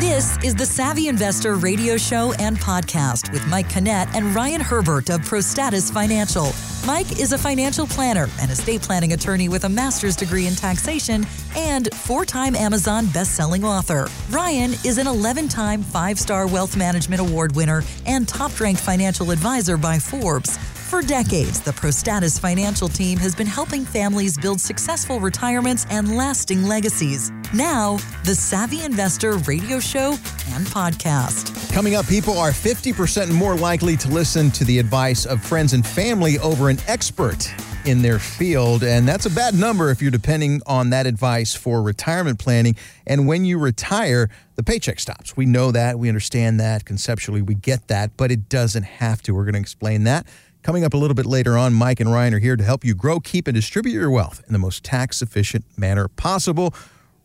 This is the Savvy Investor radio show and podcast with Mike Kinnett and Ryan Herbert of ProStatus Financial. Mike is a financial planner and estate planning attorney with a master's degree in taxation and four time Amazon best-selling author. Ryan is an 11 time five star wealth management award winner and top ranked financial advisor by Forbes. For decades, the ProStatus financial team has been helping families build successful retirements and lasting legacies. Now, the Savvy Investor radio show and podcast. Coming up, people are 50% more likely to listen to the advice of friends and family over an expert in their field. And that's a bad number if you're depending on that advice for retirement planning. And when you retire, the paycheck stops. We know that. We understand that. Conceptually, we get that, but it doesn't have to. We're going to explain that. Coming up a little bit later on, Mike and Ryan are here to help you grow, keep, and distribute your wealth in the most tax efficient manner possible.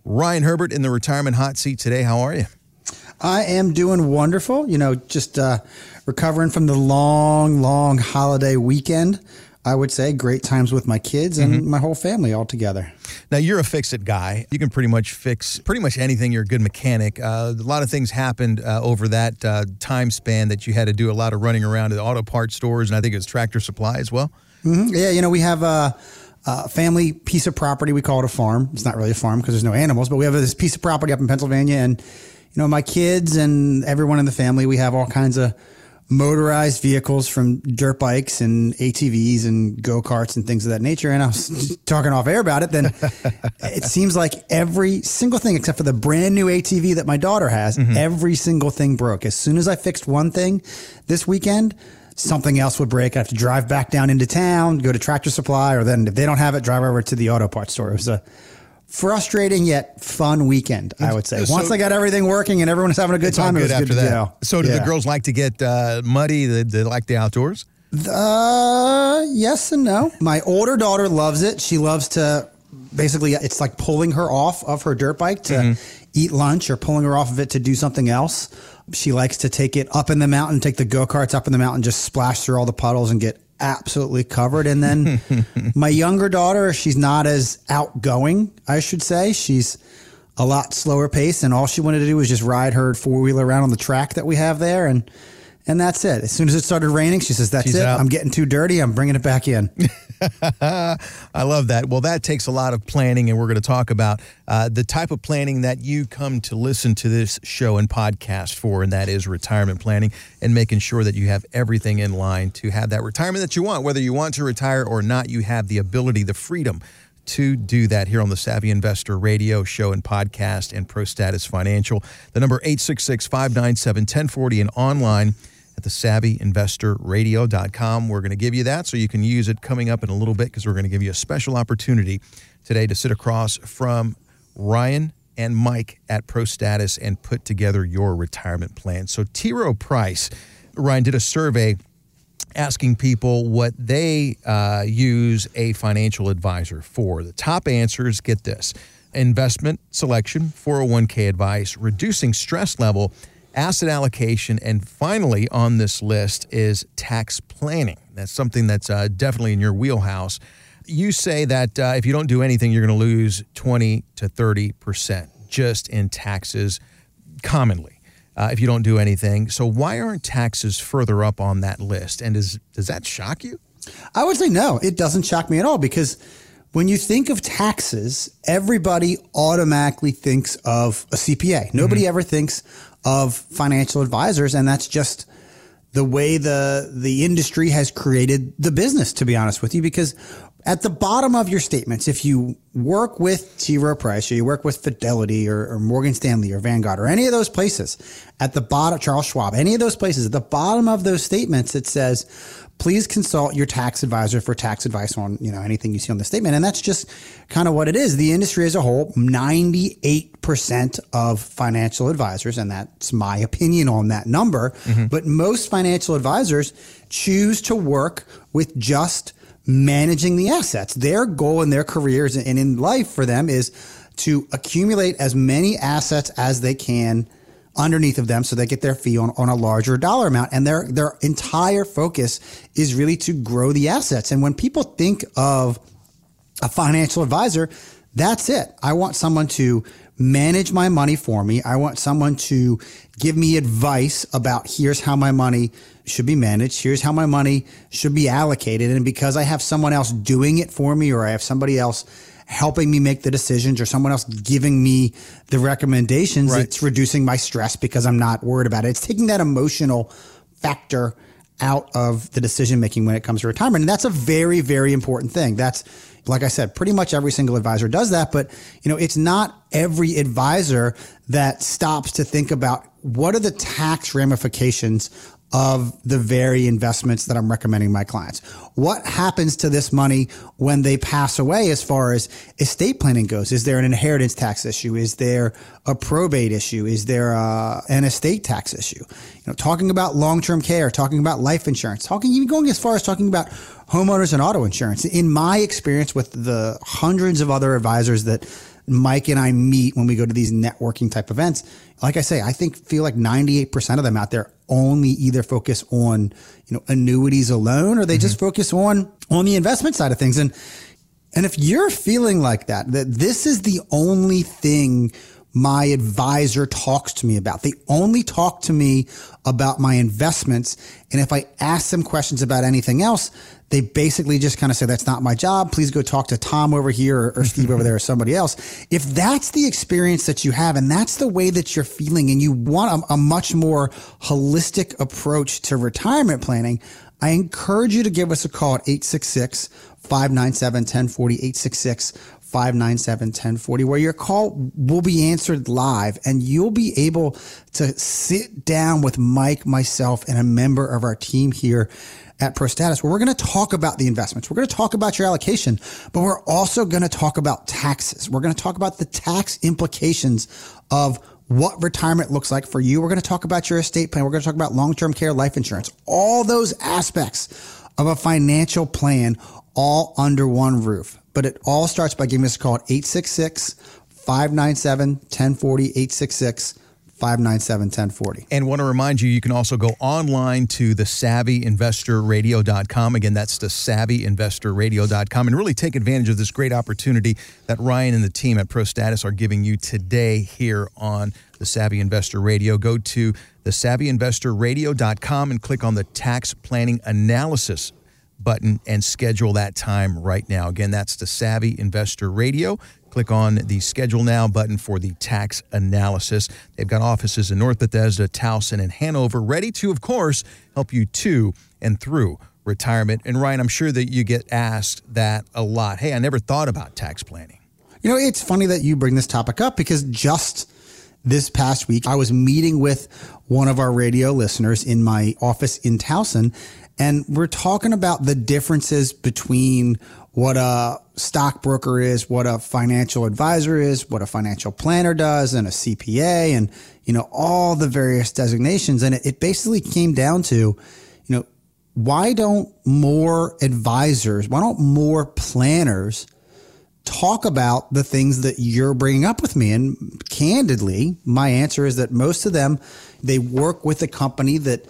Ryan Herbert in the retirement hot seat today. How are you? I am doing wonderful. You know, just uh, recovering from the long, long holiday weekend. I would say great times with my kids and mm-hmm. my whole family all together. Now you're a fix it guy. You can pretty much fix pretty much anything. You're a good mechanic. Uh, a lot of things happened uh, over that uh, time span that you had to do a lot of running around at auto parts stores, and I think it was Tractor Supply as well. Mm-hmm. Yeah, you know we have a, a, family piece of property. We call it a farm. It's not really a farm because there's no animals, but we have this piece of property up in Pennsylvania, and you know my kids and everyone in the family. We have all kinds of motorized vehicles from dirt bikes and ATVs and go karts and things of that nature. And I was talking off air about it. Then it seems like every single thing, except for the brand new ATV that my daughter has, mm-hmm. every single thing broke. As soon as I fixed one thing this weekend, something else would break. I have to drive back down into town, go to Tractor Supply, or then if they don't have it, drive over to the auto parts store. It was a frustrating yet fun weekend, I would say. So, Once I got everything working and everyone was having a good time, good it was after good that. So, do yeah. the girls like to get uh, muddy? They, they like the outdoors? Uh, yes and no. My older daughter loves it. She loves to basically, it's like pulling her off of her dirt bike to mm-hmm. eat lunch or pulling her off of it to do something else. She likes to take it up in the mountain, take the go karts up in the mountain, just splash through all the puddles and get absolutely covered. And then my younger daughter, she's not as outgoing, I should say. She's a lot slower pace, and all she wanted to do was just ride her four wheeler around on the track that we have there, and and that's it. As soon as it started raining, she says, "That's She's it. Out. I'm getting too dirty. I'm bringing it back in." I love that. Well, that takes a lot of planning, and we're going to talk about uh, the type of planning that you come to listen to this show and podcast for, and that is retirement planning and making sure that you have everything in line to have that retirement that you want. Whether you want to retire or not, you have the ability, the freedom to do that here on the Savvy Investor radio show and podcast and ProStatus Financial. The number 866 597 1040 and online at the savvyinvestorradio.com. We're going to give you that so you can use it coming up in a little bit because we're going to give you a special opportunity today to sit across from Ryan and Mike at ProStatus and put together your retirement plan. So T. Rowe Price, Ryan did a survey asking people what they uh, use a financial advisor for. The top answers get this investment selection, 401k advice, reducing stress level, asset allocation, and finally on this list is tax planning. That's something that's uh, definitely in your wheelhouse. You say that uh, if you don't do anything, you're going to lose 20 to 30 percent just in taxes commonly. Uh, if you don't do anything. So why aren't taxes further up on that list? And does does that shock you? I would say no. It doesn't shock me at all because when you think of taxes, everybody automatically thinks of a CPA. Nobody mm-hmm. ever thinks of financial advisors, and that's just the way the the industry has created the business. To be honest with you, because at the bottom of your statements, if you work with T. Rowe Price or you work with Fidelity or, or, Morgan Stanley or Vanguard or any of those places, at the bottom, Charles Schwab, any of those places, at the bottom of those statements, it says, please consult your tax advisor for tax advice on, you know, anything you see on the statement. And that's just kind of what it is. The industry as a whole, 98% of financial advisors, and that's my opinion on that number, mm-hmm. but most financial advisors choose to work with just managing the assets. Their goal in their careers and in life for them is to accumulate as many assets as they can underneath of them so they get their fee on, on a larger dollar amount. And their their entire focus is really to grow the assets. And when people think of a financial advisor, that's it. I want someone to manage my money for me. I want someone to give me advice about here's how my money should be managed. Here's how my money should be allocated. And because I have someone else doing it for me or I have somebody else helping me make the decisions or someone else giving me the recommendations, right. it's reducing my stress because I'm not worried about it. It's taking that emotional factor out of the decision making when it comes to retirement. And that's a very, very important thing. That's, like I said, pretty much every single advisor does that. But, you know, it's not every advisor that stops to think about what are the tax ramifications of the very investments that I'm recommending my clients. What happens to this money when they pass away as far as estate planning goes? Is there an inheritance tax issue? Is there a probate issue? Is there a, uh, an estate tax issue? You know, talking about long-term care, talking about life insurance, talking even going as far as talking about homeowners and auto insurance. In my experience with the hundreds of other advisors that Mike and I meet when we go to these networking type events, like I say, I think feel like 98% of them out there only either focus on, you know, annuities alone or they mm-hmm. just focus on on the investment side of things. And and if you're feeling like that, that this is the only thing my advisor talks to me about. They only talk to me about my investments. And if I ask them questions about anything else, they basically just kind of say, that's not my job. Please go talk to Tom over here or, or Steve over there or somebody else. If that's the experience that you have and that's the way that you're feeling and you want a, a much more holistic approach to retirement planning, I encourage you to give us a call at 866 597 1040, 866 597 1040, where your call will be answered live and you'll be able to sit down with Mike, myself, and a member of our team here at ProStatus, where we're going to talk about the investments. We're going to talk about your allocation, but we're also going to talk about taxes. We're going to talk about the tax implications of what retirement looks like for you. We're going to talk about your estate plan. We're going to talk about long-term care, life insurance, all those aspects of a financial plan all under one roof. But it all starts by giving us a call at 866 597 1040, 866 597 1040. And want to remind you, you can also go online to the savvyinvestorradio.com. Again, that's the savvyinvestorradio.com and really take advantage of this great opportunity that Ryan and the team at ProStatus are giving you today here on the Savvy Investor Radio. Go to the savvyinvestorradio.com and click on the tax planning analysis button and schedule that time right now. Again, that's the Savvy Investor Radio. Click on the Schedule Now button for the tax analysis. They've got offices in North Bethesda, Towson, and Hanover, ready to, of course, help you to and through retirement. And Ryan, I'm sure that you get asked that a lot. Hey, I never thought about tax planning. You know, it's funny that you bring this topic up because just this past week, I was meeting with one of our radio listeners in my office in Towson, and we're talking about the differences between what a stockbroker is, what a financial advisor is, what a financial planner does, and a CPA, and you know all the various designations. And it, it basically came down to, you know, why don't more advisors, why don't more planners talk about the things that you're bringing up with me? And candidly, my answer is that most of them they work with a company that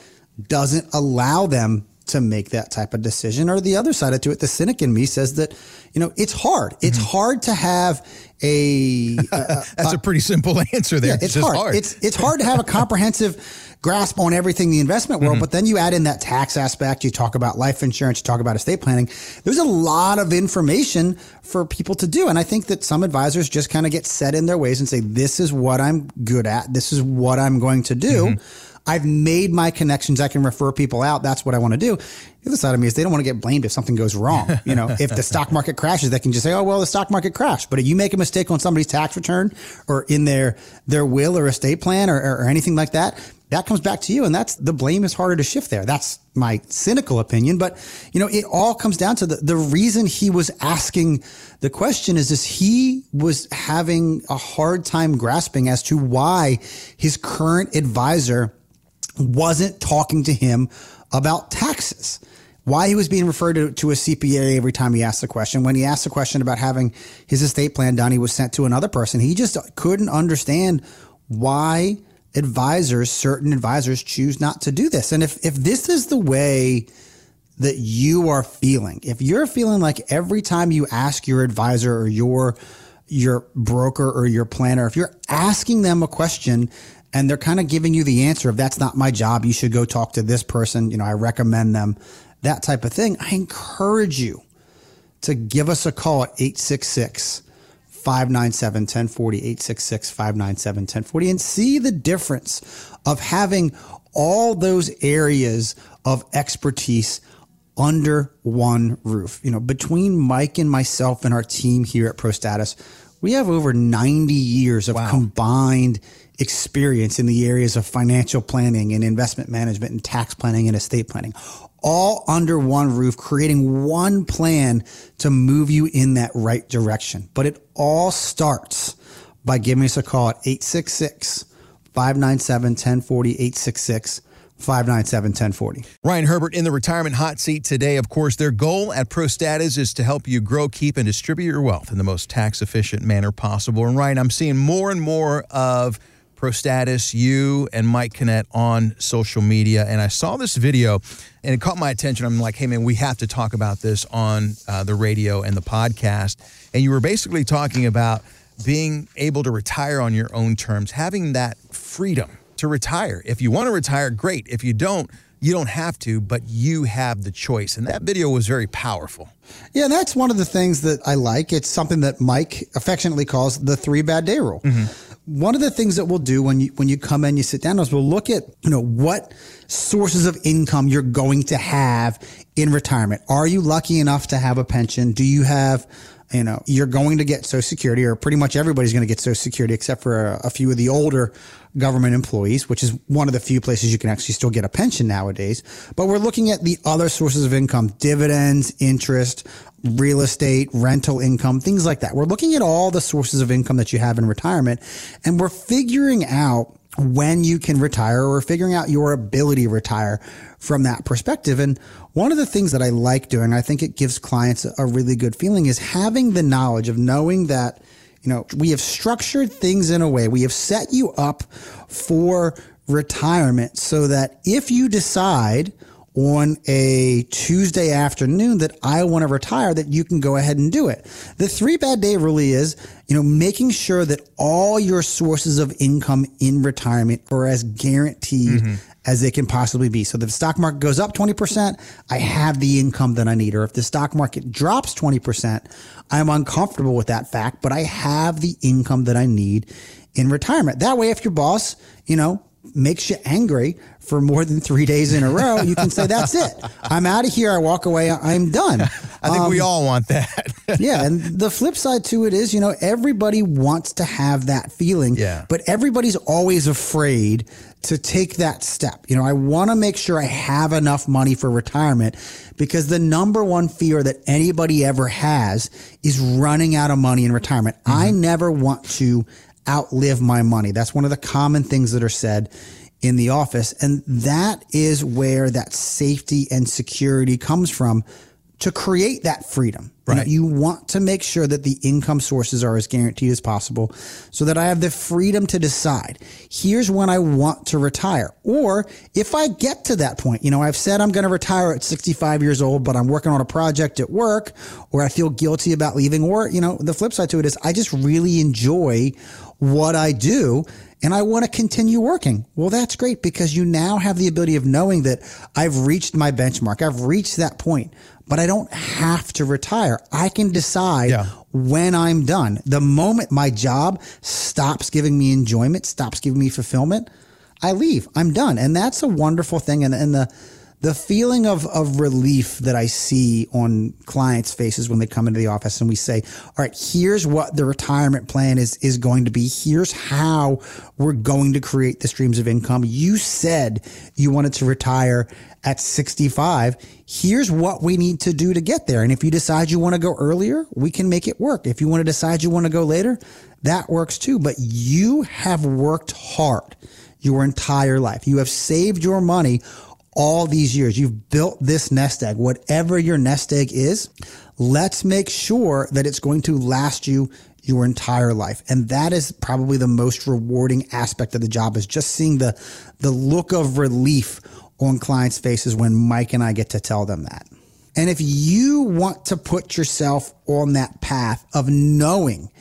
doesn't allow them to make that type of decision. Or the other side to it, the cynic in me says that, you know, it's hard. It's mm-hmm. hard to have a. a That's a, a, pretty simple answer there. Yeah, it's, it's hard. hard. It's it's hard to have a comprehensive grasp on everything in the investment world, mm-hmm. but then you add in that tax aspect. You talk about life insurance. You talk about estate planning. There's a lot of information for people to do, and I think that some advisors just kind of get set in their ways and say, "This is what I'm good at. This is what I'm going to do." Mm-hmm I've made my connections. I can refer people out. That's what I want to do. The other side of me is they don't want to get blamed if something goes wrong. You know, if the stock market crashes, they can just say, "Oh, well, the stock market crashed." But if you make a mistake on somebody's tax return or in their their will or estate plan or, or, or anything like that, that comes back to you, and that's the blame is harder to shift there. That's my cynical opinion, but you know, it all comes down to the the reason he was asking the question is this: he was having a hard time grasping as to why his current advisor wasn't talking to him about taxes. Why he was being referred to, to a CPA every time he asked the question. When he asked the question about having his estate plan done, he was sent to another person. He just couldn't understand why advisors, certain advisors, choose not to do this. And if, if this is the way that you are feeling, if you're feeling like every time you ask your advisor or your your broker or your planner, if you're asking them a question and they're kind of giving you the answer if that's not my job, you should go talk to this person. You know, I recommend them, that type of thing. I encourage you to give us a call at 866 597 1040, 866 597 1040, and see the difference of having all those areas of expertise under one roof. You know, between Mike and myself and our team here at ProStatus, we have over 90 years of wow. combined experience in the areas of financial planning and investment management and tax planning and estate planning, all under one roof, creating one plan to move you in that right direction. But it all starts by giving us a call at 866 597 1040, 866 597 1040. Ryan Herbert in the retirement hot seat today. Of course, their goal at ProStatus is to help you grow, keep, and distribute your wealth in the most tax efficient manner possible. And Ryan, I'm seeing more and more of ProStatus, you and Mike Kinnett on social media. And I saw this video and it caught my attention. I'm like, hey, man, we have to talk about this on uh, the radio and the podcast. And you were basically talking about being able to retire on your own terms, having that freedom to retire. If you want to retire, great. If you don't, you don't have to, but you have the choice. And that video was very powerful. Yeah, that's one of the things that I like. It's something that Mike affectionately calls the three bad day rule. Mm-hmm. One of the things that we'll do when you when you come in, you sit down, is we'll look at you know what sources of income you're going to have in retirement. Are you lucky enough to have a pension? Do you have you know, you're going to get Social Security, or pretty much everybody's going to get Social Security, except for a, a, few of the older government employees, which is one of the few places you can actually still get a pension nowadays. But we're looking at the other sources of income, dividends, interest, real estate, rental income, things like that. We're looking at all the sources of income that you have in retirement, and we're figuring out when you can retire or figuring out your ability to retire from that perspective. And one of the things that I like doing, I think it gives clients a really good feeling is having the knowledge of knowing that, you know, we have structured things in a way, we have set you up for retirement so that if you decide on a Tuesday afternoon that I want to retire, that you can go ahead and do it. The three bad day really is, you know, making sure that all your sources of income in retirement are as guaranteed mm-hmm. as they can possibly be. So if the stock market goes up 20%, I have the income that I need. Or if the stock market drops 20%, I'm uncomfortable with that fact, but I have the income that I need in retirement. That way, if your boss, you know, makes you angry for more than three days in a row, you can say, that's it. I'm out of here. I walk away. I'm done. I think um, we all want that. yeah. And the flip side to it is, you know, everybody wants to have that feeling, yeah. but everybody's always afraid to take that step. You know, I want to make sure I have enough money for retirement because the number one fear that anybody ever has is running out of money in retirement. Mm-hmm. I never want to outlive my money. That's one of the common things that are said in the office. And that is where that safety and security comes from to create that freedom. Right. You, know, you, want to make sure that the income sources are as guaranteed as possible so that I have the freedom to decide here's when I want to retire. Or if I get to that point, you know, I've said I'm going to retire at 65 years old, but I'm working on a project at work or I feel guilty about leaving or, you know, the flip side to it is I just really enjoy what I do and I want to continue working. Well, that's great because you now have the ability of knowing that I've reached my benchmark. I've reached that point, but I don't have to retire. I can decide yeah. when I'm done. The moment my job stops giving me enjoyment, stops giving me fulfillment, I leave. I'm done. And that's a wonderful thing. And, and the, the feeling of, of relief that I see on clients' faces when they come into the office and we say, all right, here's what the retirement plan is, is going to be. Here's how we're going to create the streams of income. You said you wanted to retire at 65. Here's what we need to do to get there. And if you decide you want to go earlier, we can make it work. If you want to decide you want to go later, that works too. But you have worked hard your entire life. You have saved your money all these years. You've built this nest egg, whatever your nest egg is. Let's make sure that it's going to last you your entire life. And that is probably the most rewarding aspect of the job is just seeing the, the look of relief on clients' faces when Mike and I get to tell them that. And if you want to put yourself on that path of knowing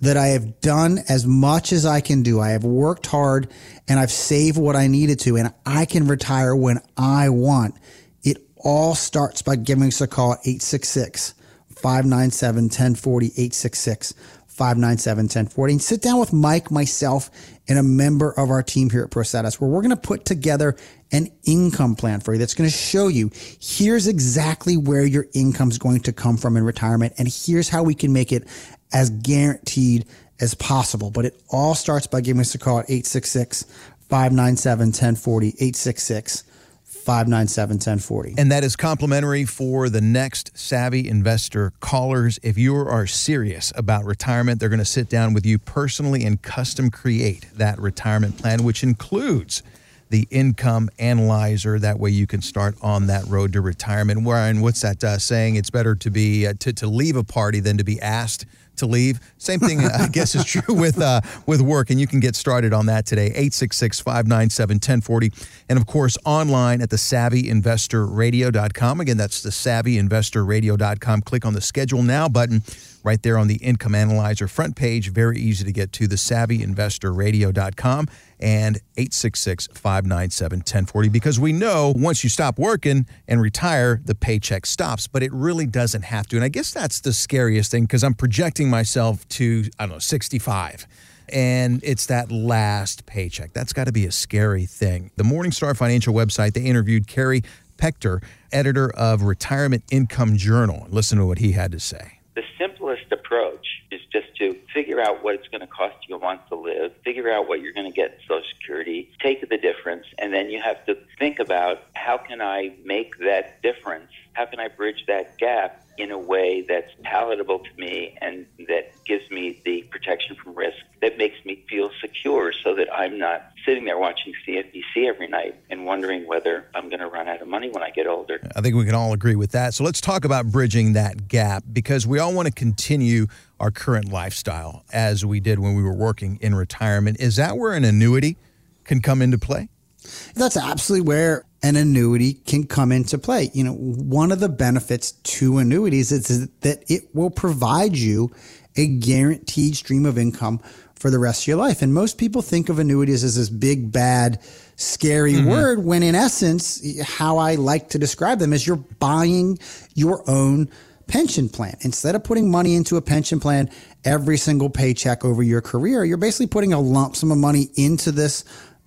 that I have done as much as I can do. I have worked hard and I've saved what I needed to, and I can retire when I want. It all starts by giving us a call at 866 597 1040, 866 597 1040. And sit down with Mike, myself, and a member of our team here at ProStatus, where we're going to put together an income plan for you that's going to show you here's exactly where your income is going to come from in retirement, and here's how we can make it as guaranteed as possible. But it all starts by giving us a call at 866 597 1040, 866 597 1040. And that is complimentary for the next Savvy Investor callers. If you are serious about retirement, they're going to sit down with you personally and custom create that retirement plan, which includes the income analyzer. That way you can start on that road to retirement. Warren, what's that uh, saying? It's better to be uh, to, to leave a party than to be asked to leave. Same thing, I guess, is true with uh, with work, and you can get started on that today. 866-597-1040. And of course, online at the savvyinvestorradio.com. Again, that's the savvyinvestorradio.com. Click on the schedule now button right there on the income analyzer front page. Very easy to get to the savvyinvestorradio.com and 866 597 1040 because we know once you stop working and retire, the paycheck stops, but it really doesn't have to. And I guess that's the scariest thing because I'm projecting myself to, I don't know, 65 and it's that last paycheck. That's got to be a scary thing. The Morningstar Financial website, they interviewed Kerry Pechter, editor of Retirement Income Journal. Listen to what he had to say. The approach is just to figure out what it's going to cost you a month to live, figure out what you're going to get in Social Security, take the difference, and then you have to think about how can I make that difference? How can I bridge that gap in a way that's palatable to me and that I'm not sitting there watching CNBC every night and wondering whether I'm going to run out of money when I get older. I think we can all agree with that. So let's talk about bridging that gap because we all want to continue our current lifestyle as we did when we were working in retirement. Is that where an annuity can come into play? That's absolutely where an annuity can come into play. You know, one of the benefits to annuities is that it will provide you a guaranteed stream of income for the rest of your life. And most people think of annuities as this big, bad, scary mm-hmm. word, when in essence, how I like to describe them is you're buying your own pension plan. Instead of putting money into a pension plan every single paycheck over your career, you're basically putting a lump sum of money into this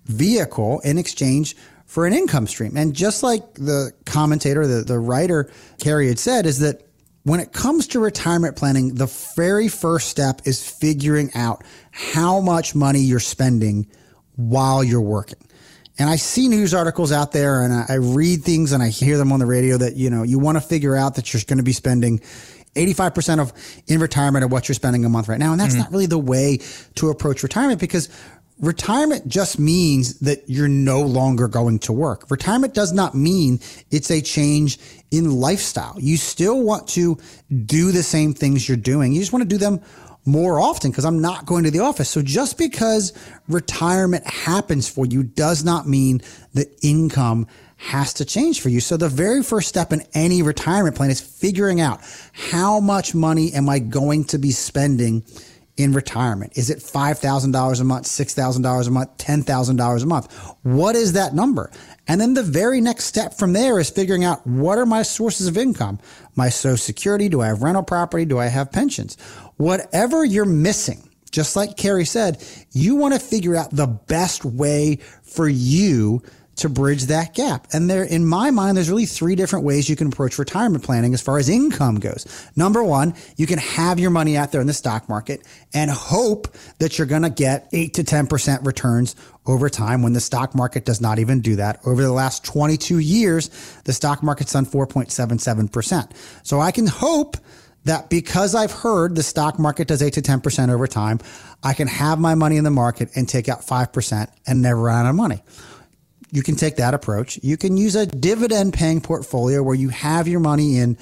vehicle in exchange for an income stream. And just like the commentator, the, the writer, Kerry had said, is that when it comes to retirement planning, the very first step is figuring out how much money you're spending while you're working. And I see news articles out there and I, read things and I hear them on the radio that, you know, you want to figure out that you're going to be spending 85% of in retirement of what you're spending a month right now. And that's mm-hmm. not really the way to approach retirement because retirement just means that you're no longer going to work. Retirement does not mean it's a change in lifestyle. You still want to do the same things you're doing. You just want to do them more often because I'm not going to the office. So just because retirement happens for you does not mean the income has to change for you. So the very first step in any retirement plan is figuring out how much money am I going to be spending in retirement? Is it $5,000 a month, $6,000 a month, $10,000 a month? What is that number? And then the very next step from there is figuring out what are my sources of income? My social security? Do I have rental property? Do I have pensions? Whatever you're missing, just like Kerry said, you want to figure out the best way for you to bridge that gap. And there, in my mind, there's really three different ways you can approach retirement planning as far as income goes. Number one, you can have your money out there in the stock market and hope that you're going to get eight to 10% returns over time when the stock market does not even do that. Over the last 22 years, the stock market's done 4.77%. So I can hope that because I've heard the stock market does 8 to 10% over time, I can have my money in the market and take out 5% and never run out of money you can take that approach. You can use a dividend paying portfolio where you have your money in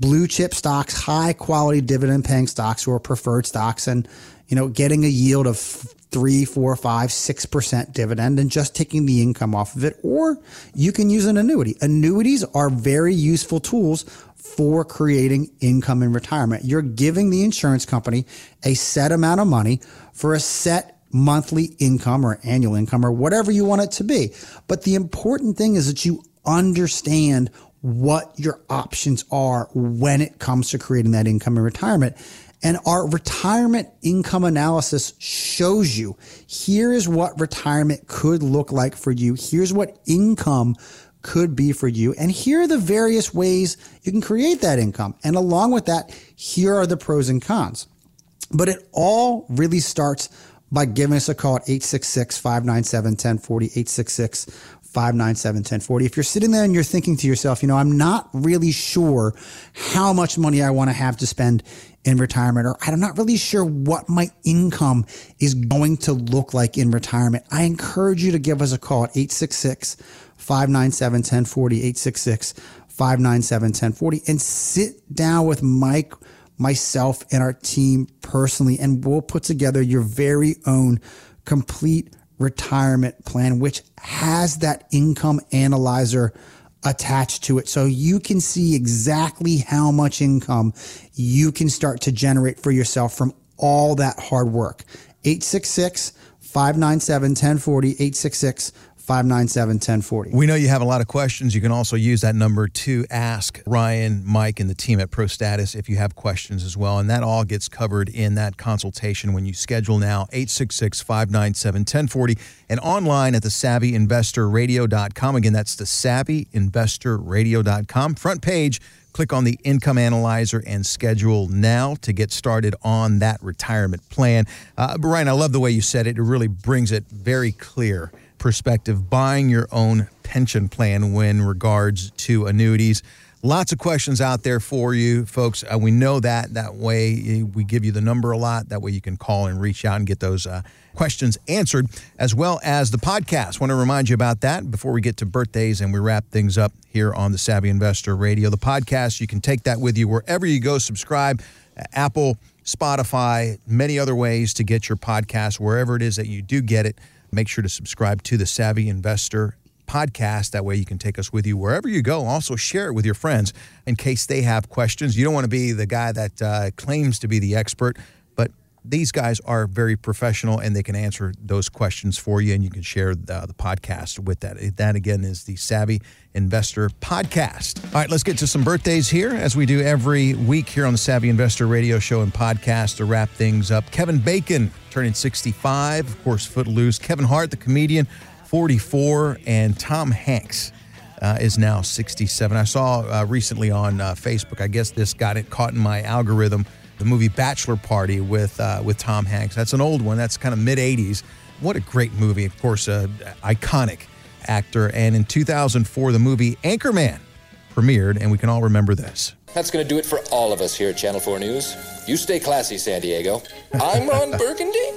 blue chip stocks, high quality dividend paying stocks or preferred stocks and, you know, getting a yield of three, four, five, six percent dividend and just taking the income off of it. Or you can use an annuity. Annuities are very useful tools for creating income in retirement. You're giving the insurance company a set amount of money for a set monthly income or annual income or whatever you want it to be. But the important thing is that you understand what your options are when it comes to creating that income in retirement. And our retirement income analysis shows you here is what retirement could look like for you. Here's what income could be for you. And here are the various ways you can create that income. And along with that, here are the pros and cons. But it all really starts by giving us a call at 866 597 1040, 866 597 1040. If you're sitting there and you're thinking to yourself, you know, I'm not really sure how much money I want to have to spend in retirement, or I'm not really sure what my income is going to look like in retirement, I encourage you to give us a call at 866 597 1040, 866 597 1040, and sit down with Mike, myself, and our team personally, and we'll put together your very own complete retirement plan, which has that income analyzer attached to it. So you can see exactly how much income you can start to generate for yourself from all that hard work. 866 597 1040, 866 597 1040. We know you have a lot of questions. You can also use that number to ask Ryan, Mike, and the team at ProStatus if you have questions as well. And that all gets covered in that consultation when you schedule now 866 597 1040 and online at the savvyinvestorradio.com. Again, that's the savvyinvestorradio.com. Front page click on the income analyzer and schedule now to get started on that retirement plan. Uh, Ryan, I love the way you said it. It really brings it very clear perspective buying your own pension plan when regards to annuities. Lots of questions out there for you, folks. Uh, we know that. That way, we give you the number a lot. That way, you can call and reach out and get those uh, questions answered, as well as the podcast. Want to remind you about that before we get to birthdays and we wrap things up here on the Savvy Investor Radio. The podcast, you can take that with you wherever you go. Subscribe, uh, Apple, Spotify, many other ways to get your podcast wherever it is that you do get it. Make sure to subscribe to the Savvy Investor podcast. That way you can take us with you wherever you go. Also, share it with your friends in case they have questions. You don't want to be the guy that uh, claims to be the expert, these guys are very professional and they can answer those questions for you, and you can share the, the podcast with that. That, again, is the Savvy Investor Podcast. All right, let's get to some birthdays here, as we do every week here on the Savvy Investor Radio Show and Podcast to wrap things up. Kevin Bacon turning 65, of course, Footloose. Kevin Hart, the comedian, 44, and Tom Hanks. Uh, is now 67. I saw uh, recently on uh, Facebook. I guess this got it caught in my algorithm the movie Bachelor Party with uh, with Tom Hanks. That's an old one. That's kind of mid '80s. What a great movie! Of course, uh, iconic actor. And in 2004, the movie Anchorman premiered, and we can all remember this. That's going to do it for all of us here at Channel 4 News. You stay classy, San Diego. I'm Ron Burgundy.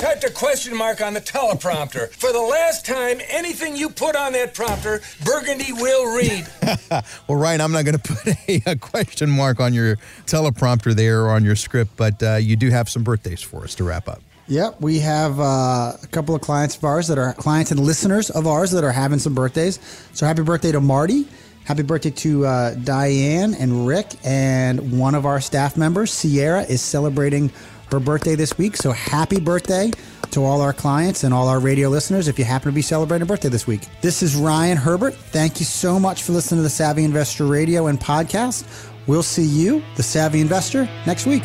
Typed a question mark on the teleprompter? For the last time, anything you put on that prompter, Burgundy will read. well, Ryan, I'm not going to put a, a, question mark on your teleprompter there or on your script, but uh, you do have some birthdays for us to wrap up. Yep, we have uh, a couple of clients of ours that are clients and listeners of ours that are having some birthdays. So happy birthday to Marty. Happy birthday to uh, Diane and Rick. And one of our staff members, Sierra, is celebrating her birthday this week. So happy birthday to all our clients and all our radio listeners if you happen to be celebrating a birthday this week. This is Ryan Herbert. Thank you so much for listening to the Savvy Investor Radio and podcast. We'll see you, the Savvy Investor, next week.